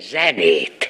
zenét.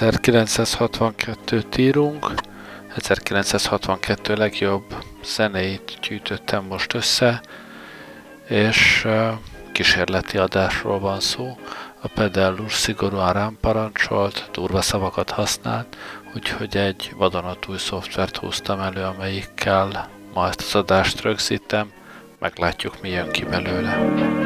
...1962-t írunk, 1962 legjobb zeneit gyűjtöttem most össze, és kísérleti adásról van szó. A pedellus szigorúan rám parancsolt, durva szavakat használt, úgyhogy egy vadonatúj szoftvert húztam elő, amelyikkel ma ezt az adást rögzítem, meglátjuk mi jön ki belőle.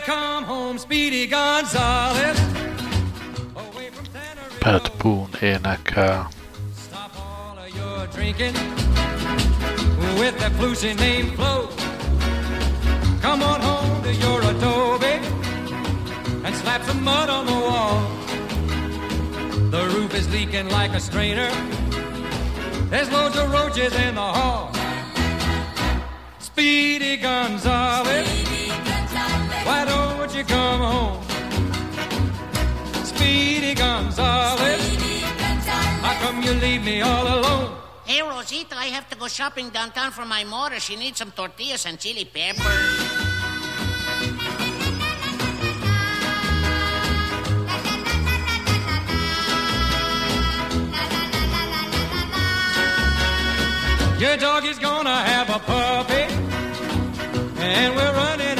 Come home, Speedy Gonzales. Pat Boone énekel. Uh, Stop all of your drinking with that flusy name Flo. Come on home to your adobe and slap some mud on the wall. The roof is leaking like a strainer. There's loads of roaches in the hall. Speedy Gonzales. Why don't you come home? Speedy Gonzales. How come you leave me all alone? Hey, Rosita, I have to go shopping downtown for my mother. She needs some tortillas and chili peppers. Your dog is gonna have a puppy, and we're running out of coal.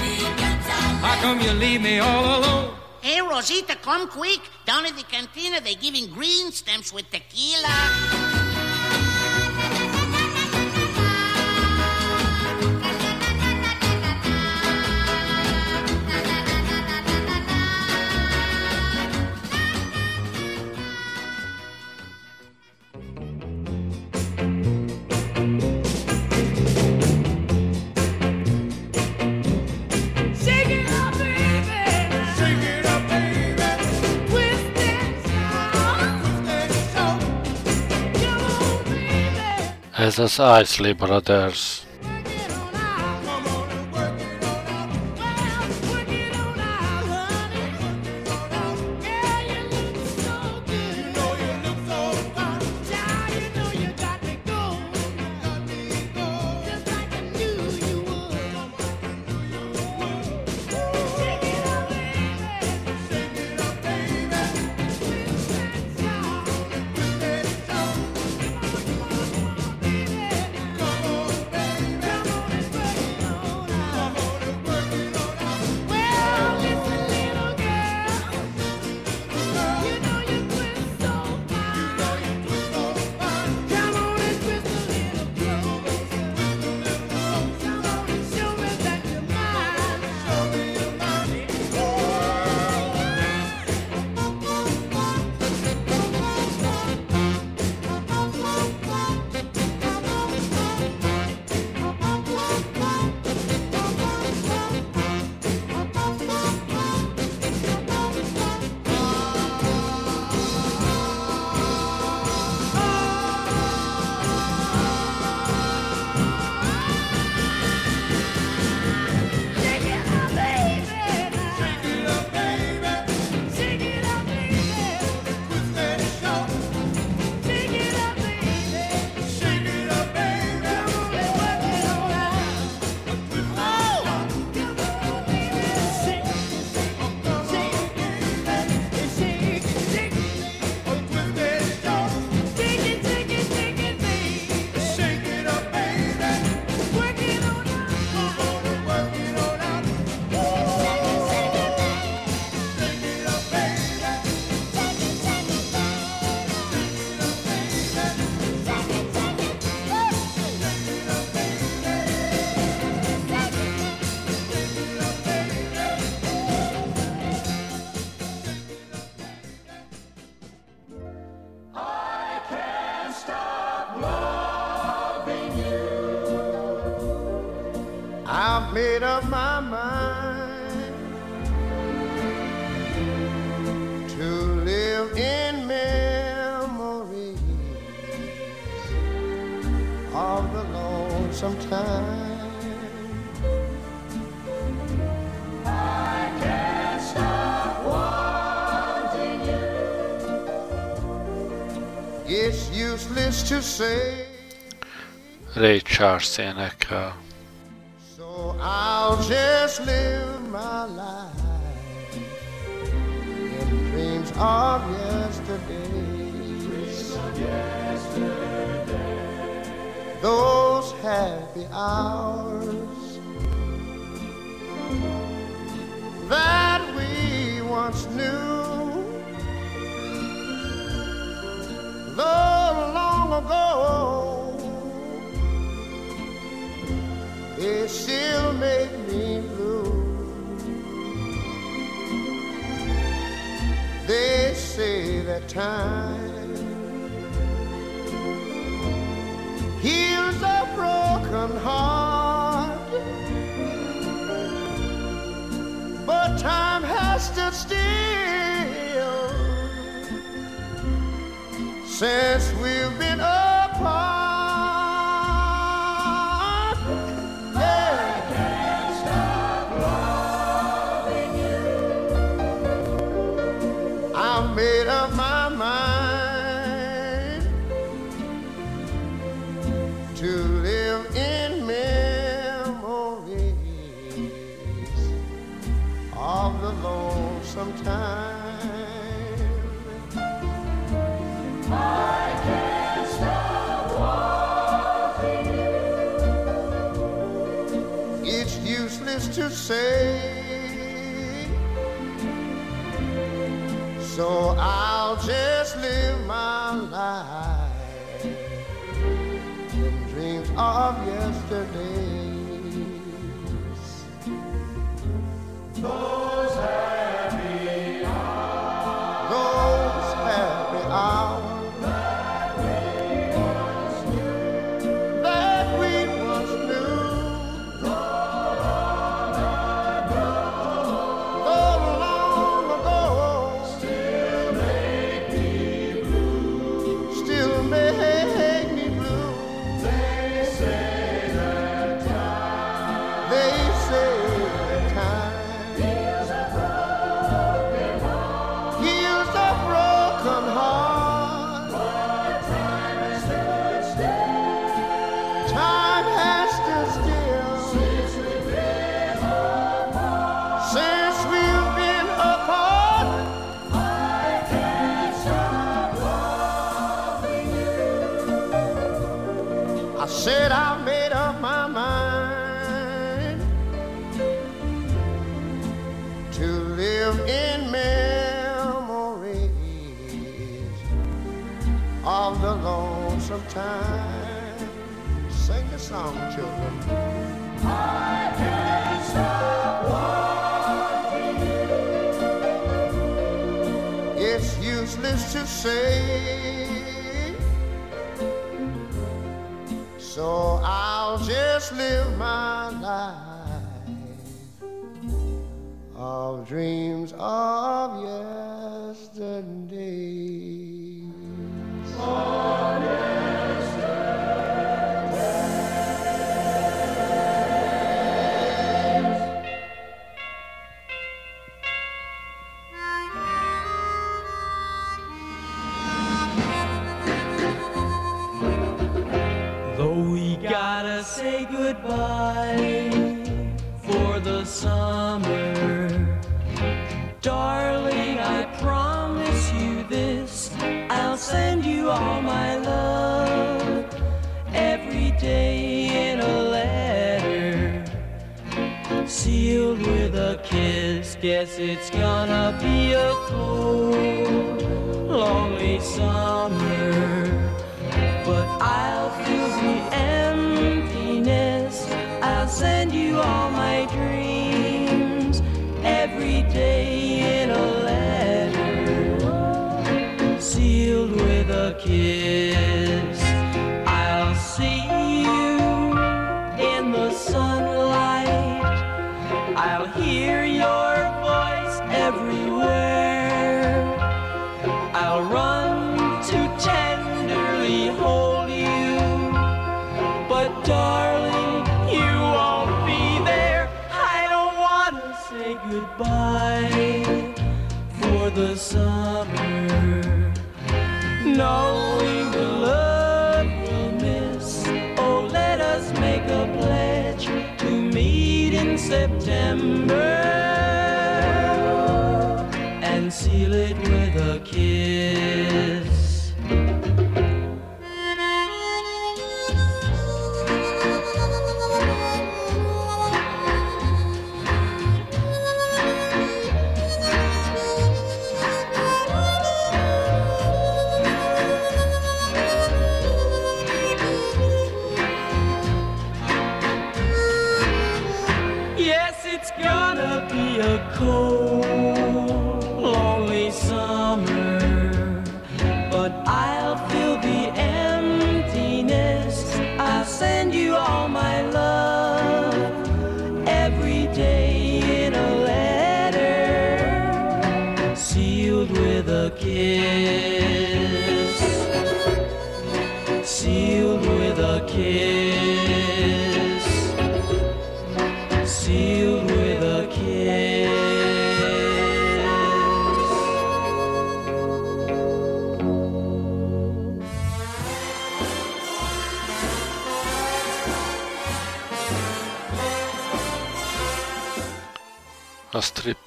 come you leave me all alone? Hey, Rosita, come quick. Down at the cantina, they're giving green stamps with tequila. Ez az Isley Brothers. Ray Charles énekel. So I'll just live my life in dreams of yesterday. Those happy hours that we once knew. Though ago it still make me blue. They say that time heals a broken heart, but time has stood still since we've it's useless to say. So I'll just live my life in dreams of yesterdays. Those say. So I'll just live my life of dreams of yesterday. kiss. Guess it's gonna be a cold, lonely summer. But I'll fill the emptiness. I'll send you all my dreams every day. in September and seal it with.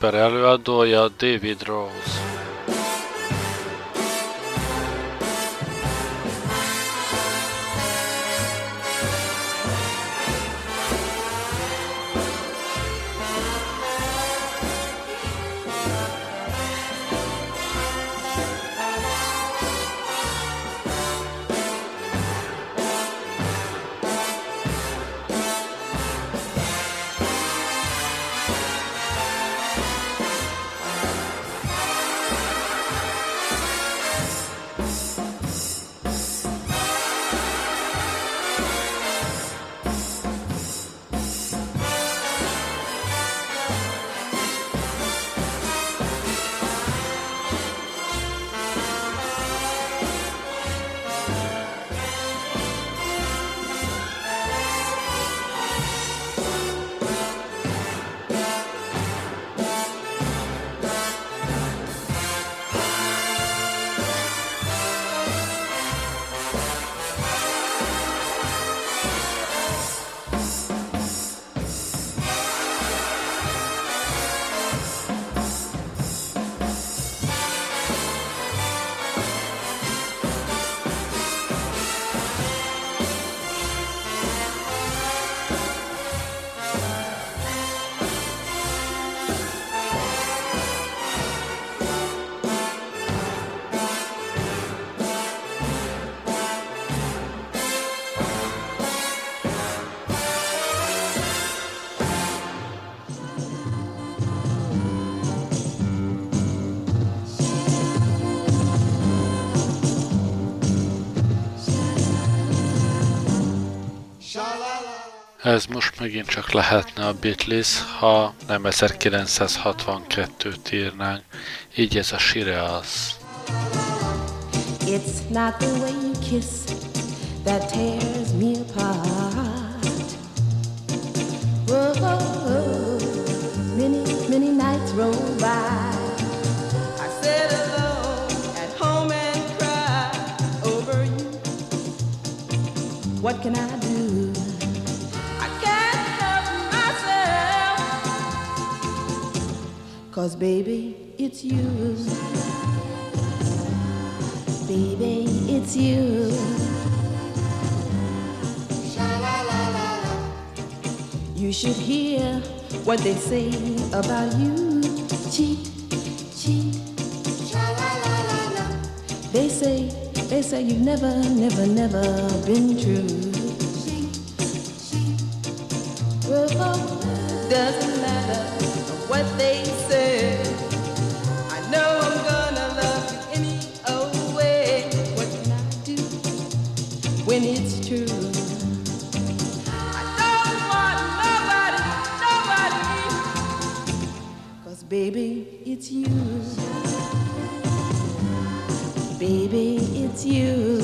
Stripper előadója David Rose. Ez most megint csak lehetne a Beatles, ha nem 1962-t írnánk. Így ez a Shiraz. It's not the way you kiss that tears me apart. Cause baby, it's you. Baby, it's you. You should hear what they say about you. Cheat, cheat. They say, they say you've never, never, never been true. Well, Baby, it's you. Baby, it's you.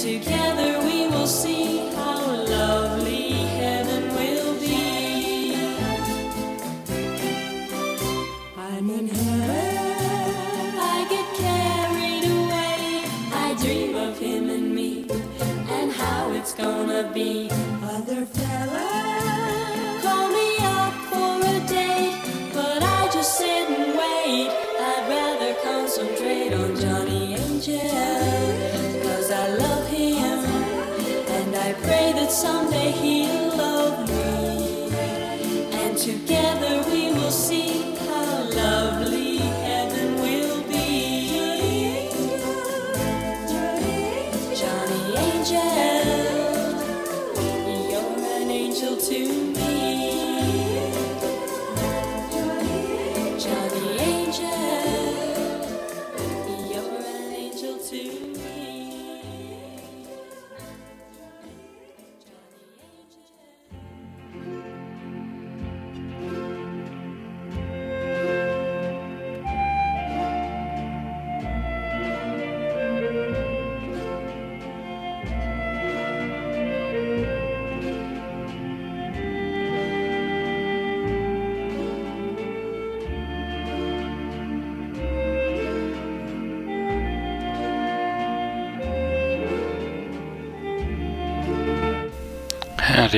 together we will see how lovely heaven will be. I'm in heaven, I get carried away. I dream of him and me and how it's gonna be.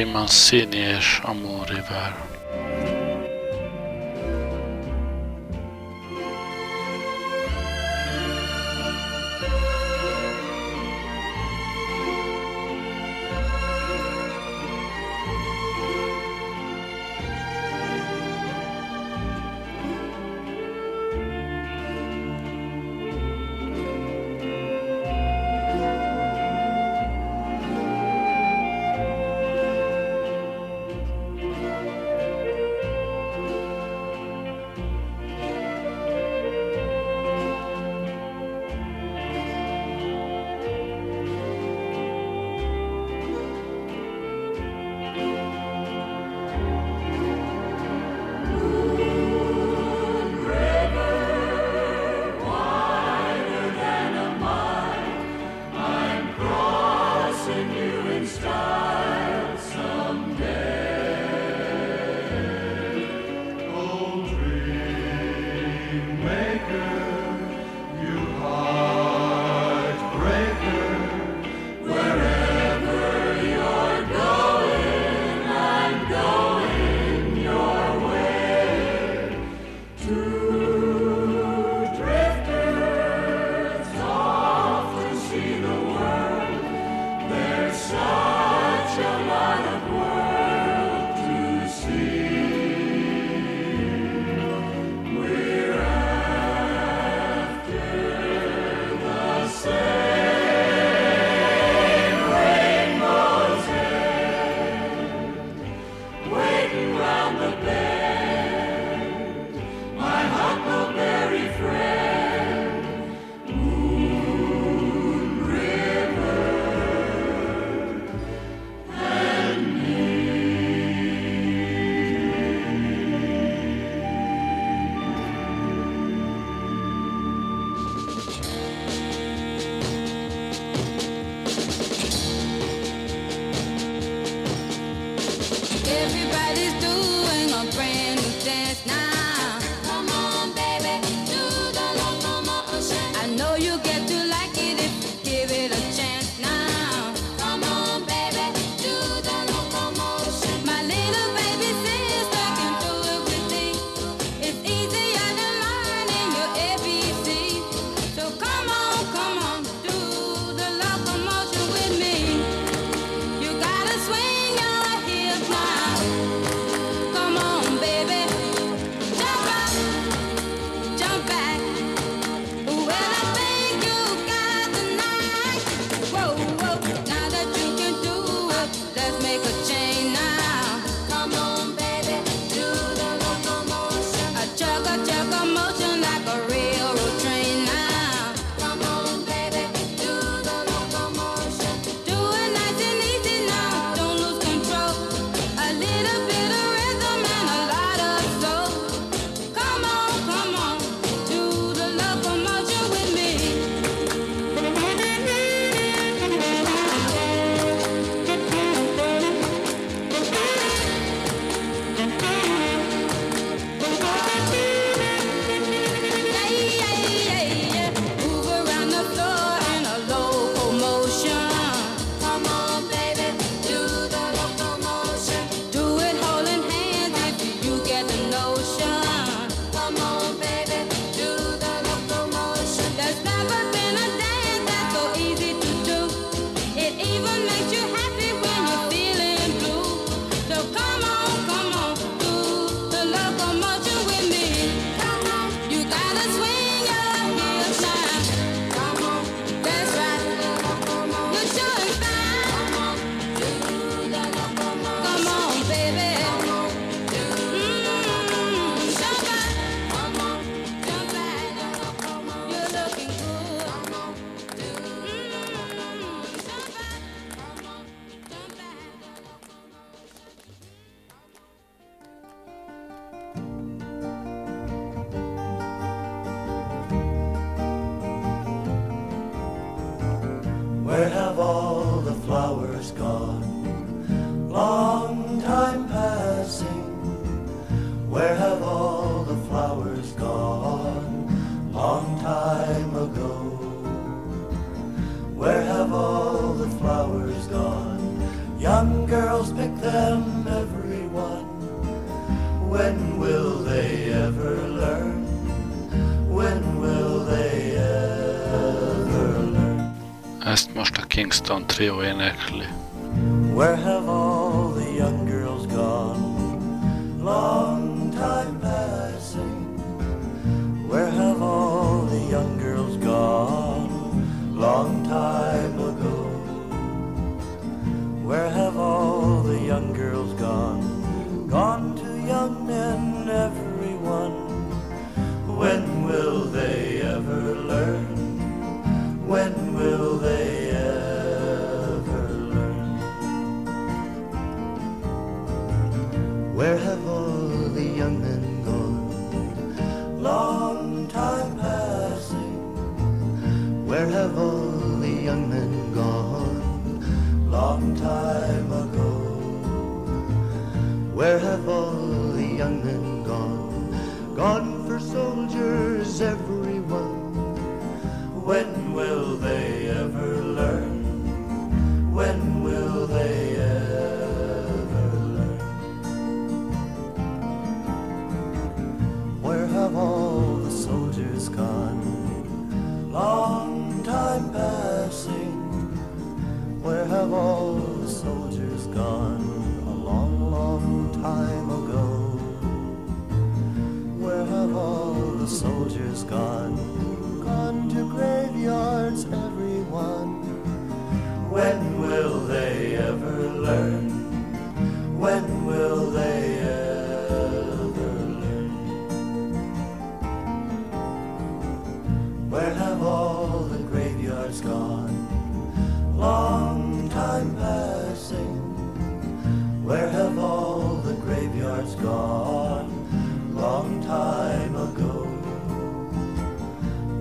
Rimancini és Amour River.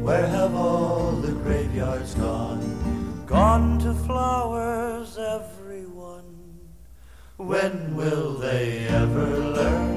Where have all the graveyards gone? Gone to flowers, everyone. When will they ever learn?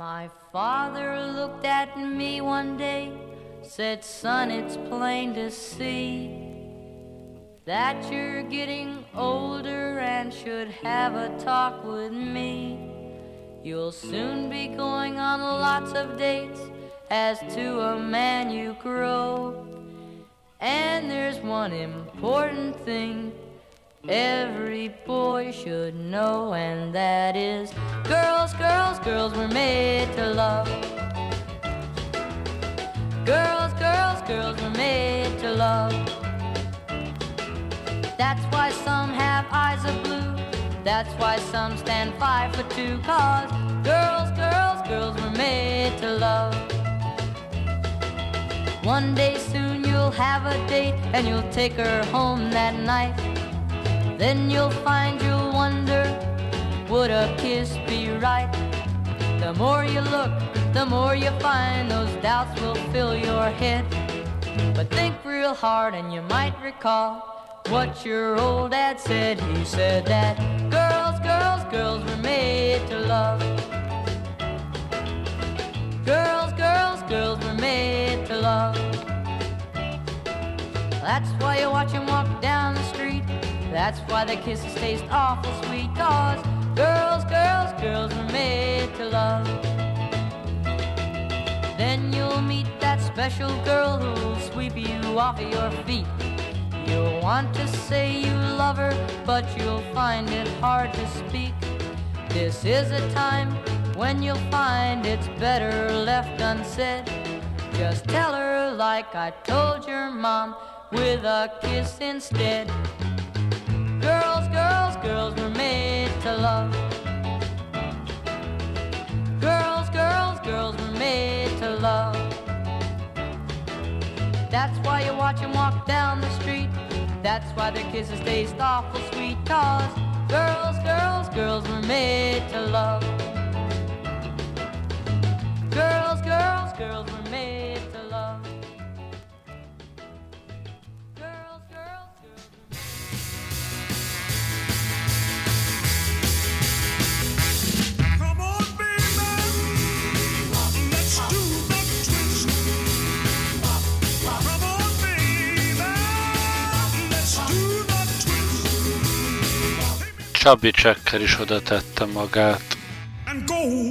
My father looked at me one day, said, Son, it's plain to see that you're getting older and should have a talk with me. You'll soon be going on lots of dates as to a man you grow. And there's one important thing every boy should know, and that is girls, girls, girls were made to love. Girls, girls, girls were made to love. That's why some have eyes of blue. That's why some stand five for two. Cause girls, girls, girls were made to love. One day soon you'll have a date and you'll take her home that night. Then you'll find you'll wonder, would a kiss be right? The more you look, the more you find those doubts will fill your head. But think real hard and you might recall what your old dad said. He said that girls, girls, girls were made to love. Girls, girls, girls were made to love. That's why you watch 'em walk down the street. That's why their kisses taste awful sweet. Cause girls, girls, girls are made to love. Then you'll meet that special girl who'll sweep you off of your feet. You'll want to say you love her, but you'll find it hard to speak. This is a time when you'll find it's better left unsaid. Just tell her like I told your mom with a kiss instead. Girls, were made to love. Girls, girls, girls were made to love. That's why you watch 'em walk down the street. That's why their kisses taste awful sweet. Cause girls, girls, girls were made to love. Girls, girls, girls Csabi Csekker is oda tette magát. And go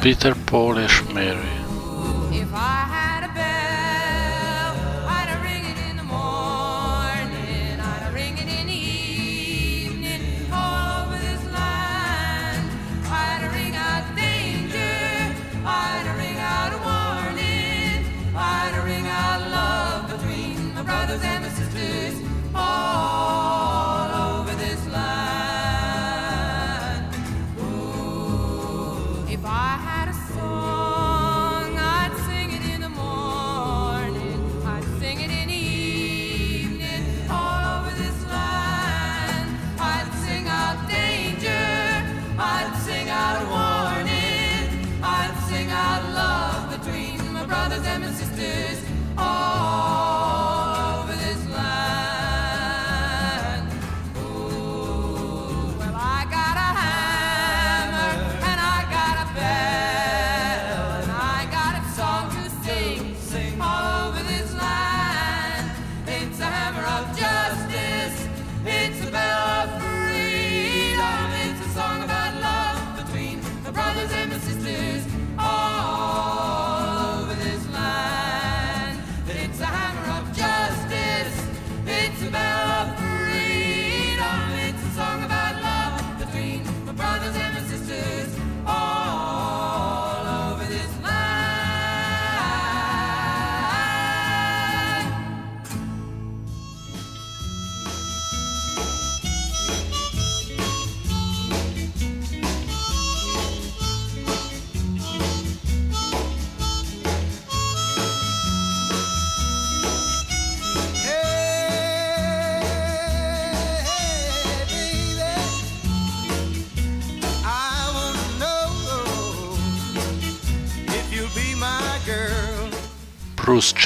Peter, és Mary.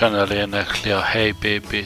sianeli yn eich llio Hey Baby.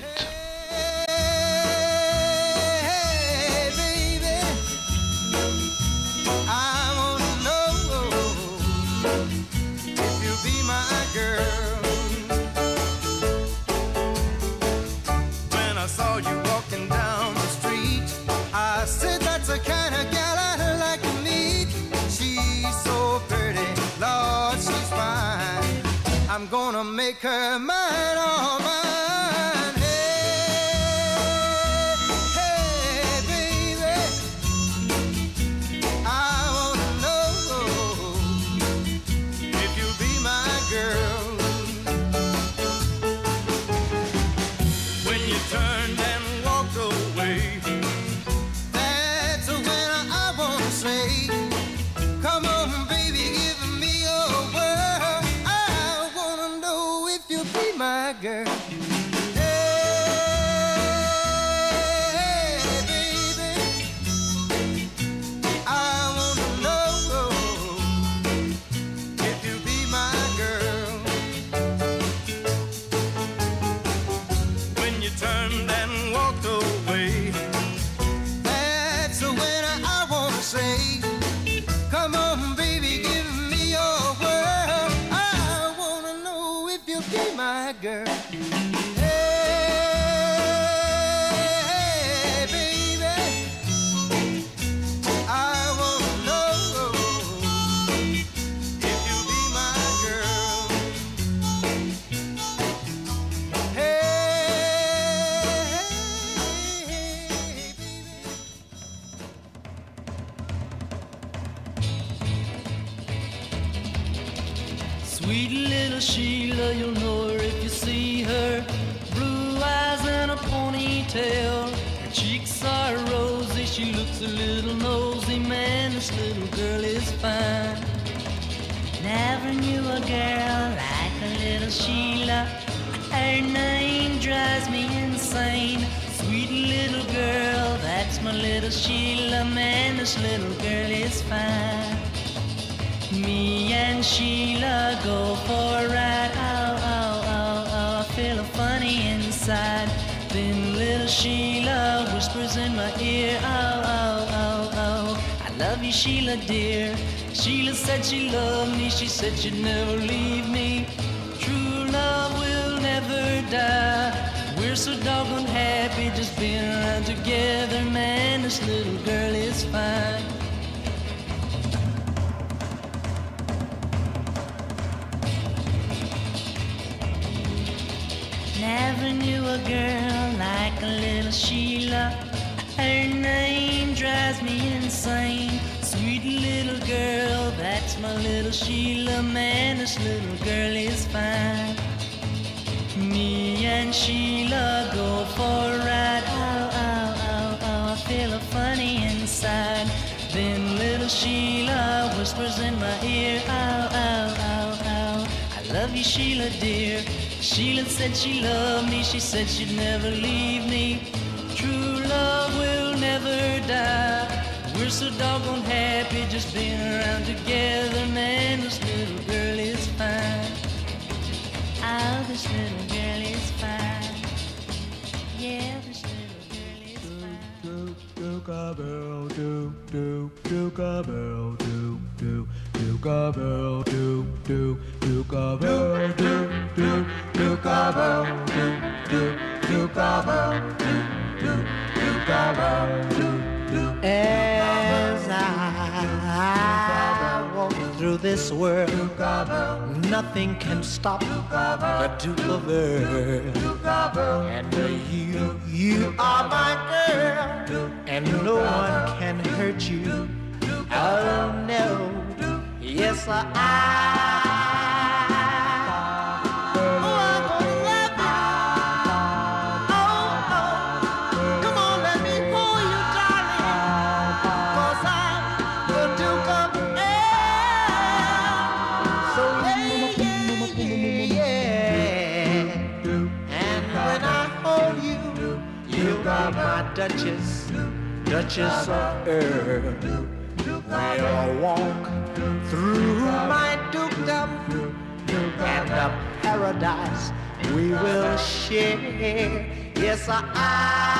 So doggone happy just being around together. Man, this little girl is fine. Never knew a girl like a little Sheila. Her name drives me insane. Sweet little girl, that's my little Sheila. Man, this little girl is fine. Me and Sheila go for a ride. Oh, oh, oh, oh, I feel a funny inside. Then little Sheila whispers in my ear. Oh, oh, oh, oh, I love you, Sheila, dear. Sheila said she loved me. She said she'd never leave me. True love will never die. We're so doggone happy just being around together. Man, this little girl is fine. Oh, this little girl is fine. Yeah, this little girl is fine. Doop, doop, Duke-a-bell, doop, doop. As I walk through this world, nothing can stop the Duke of Earl. And you, you are my girl, and no one can hurt you. Oh no, yes I. patches of earth. We'll walk through my dukedom and the paradise we will share. Yes, I.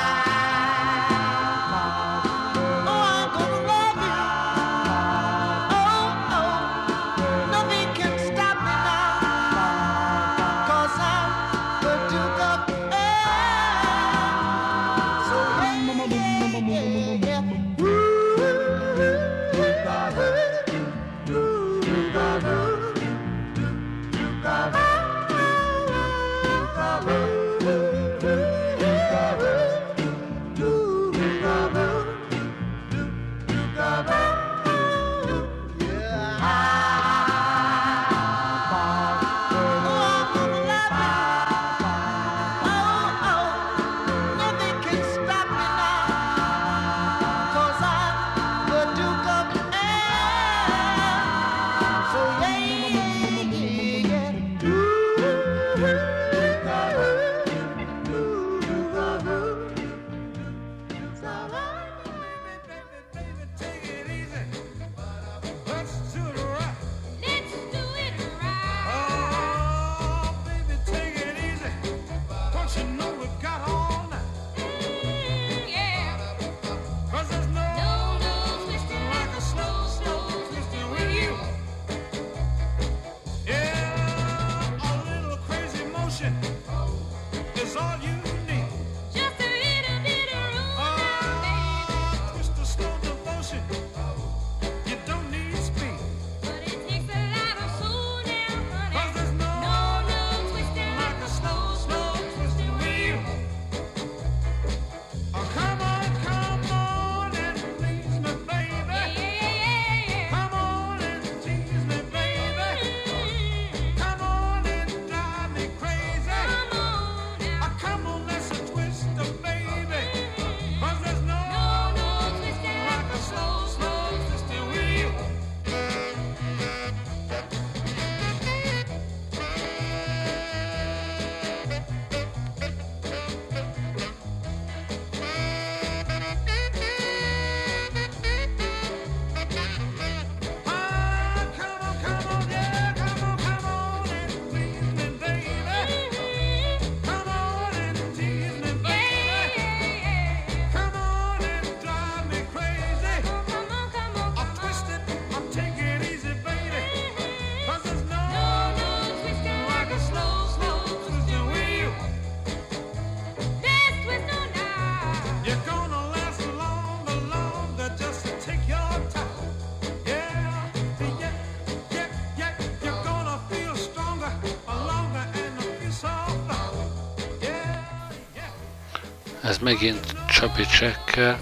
Ez megint Csabi csekkel,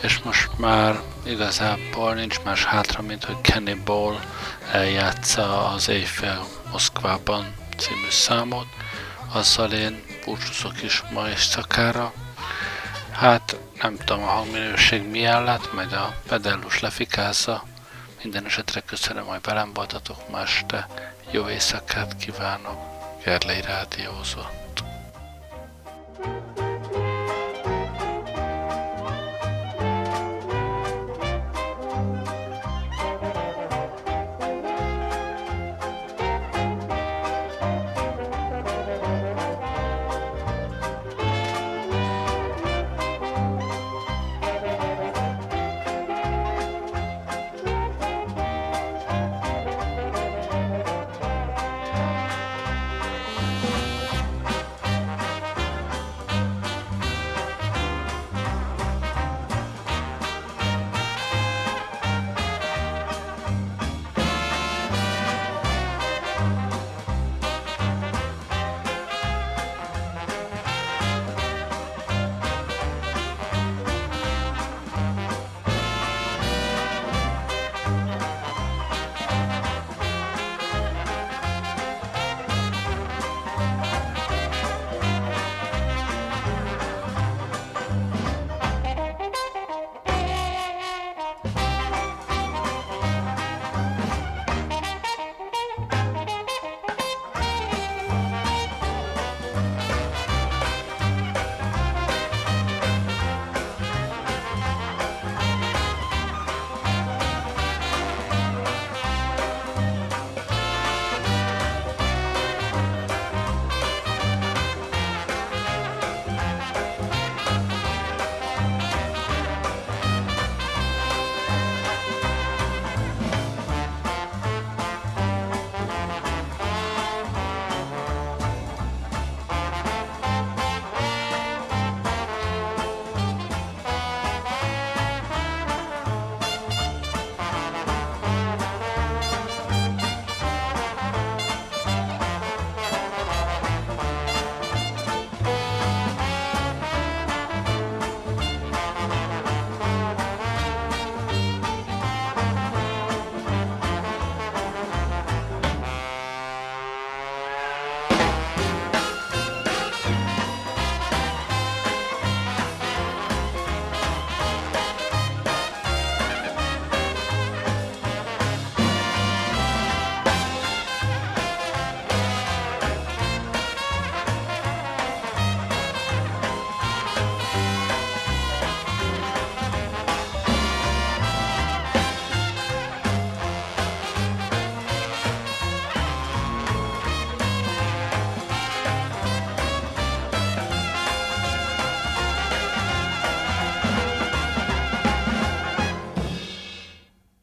és most már igazából nincs más hátra, mint hogy Kenny Ball eljátsza az Éjfél Moszkvában című számot. Azzal én búcsúzok is ma éjszakára. Hát nem tudom a hangminőség milyen lett, majd a pedellus lefikázza. Minden esetre köszönöm, hogy velem voltatok ma este. Jó éjszakát kívánok, Gerlei Rádiózó.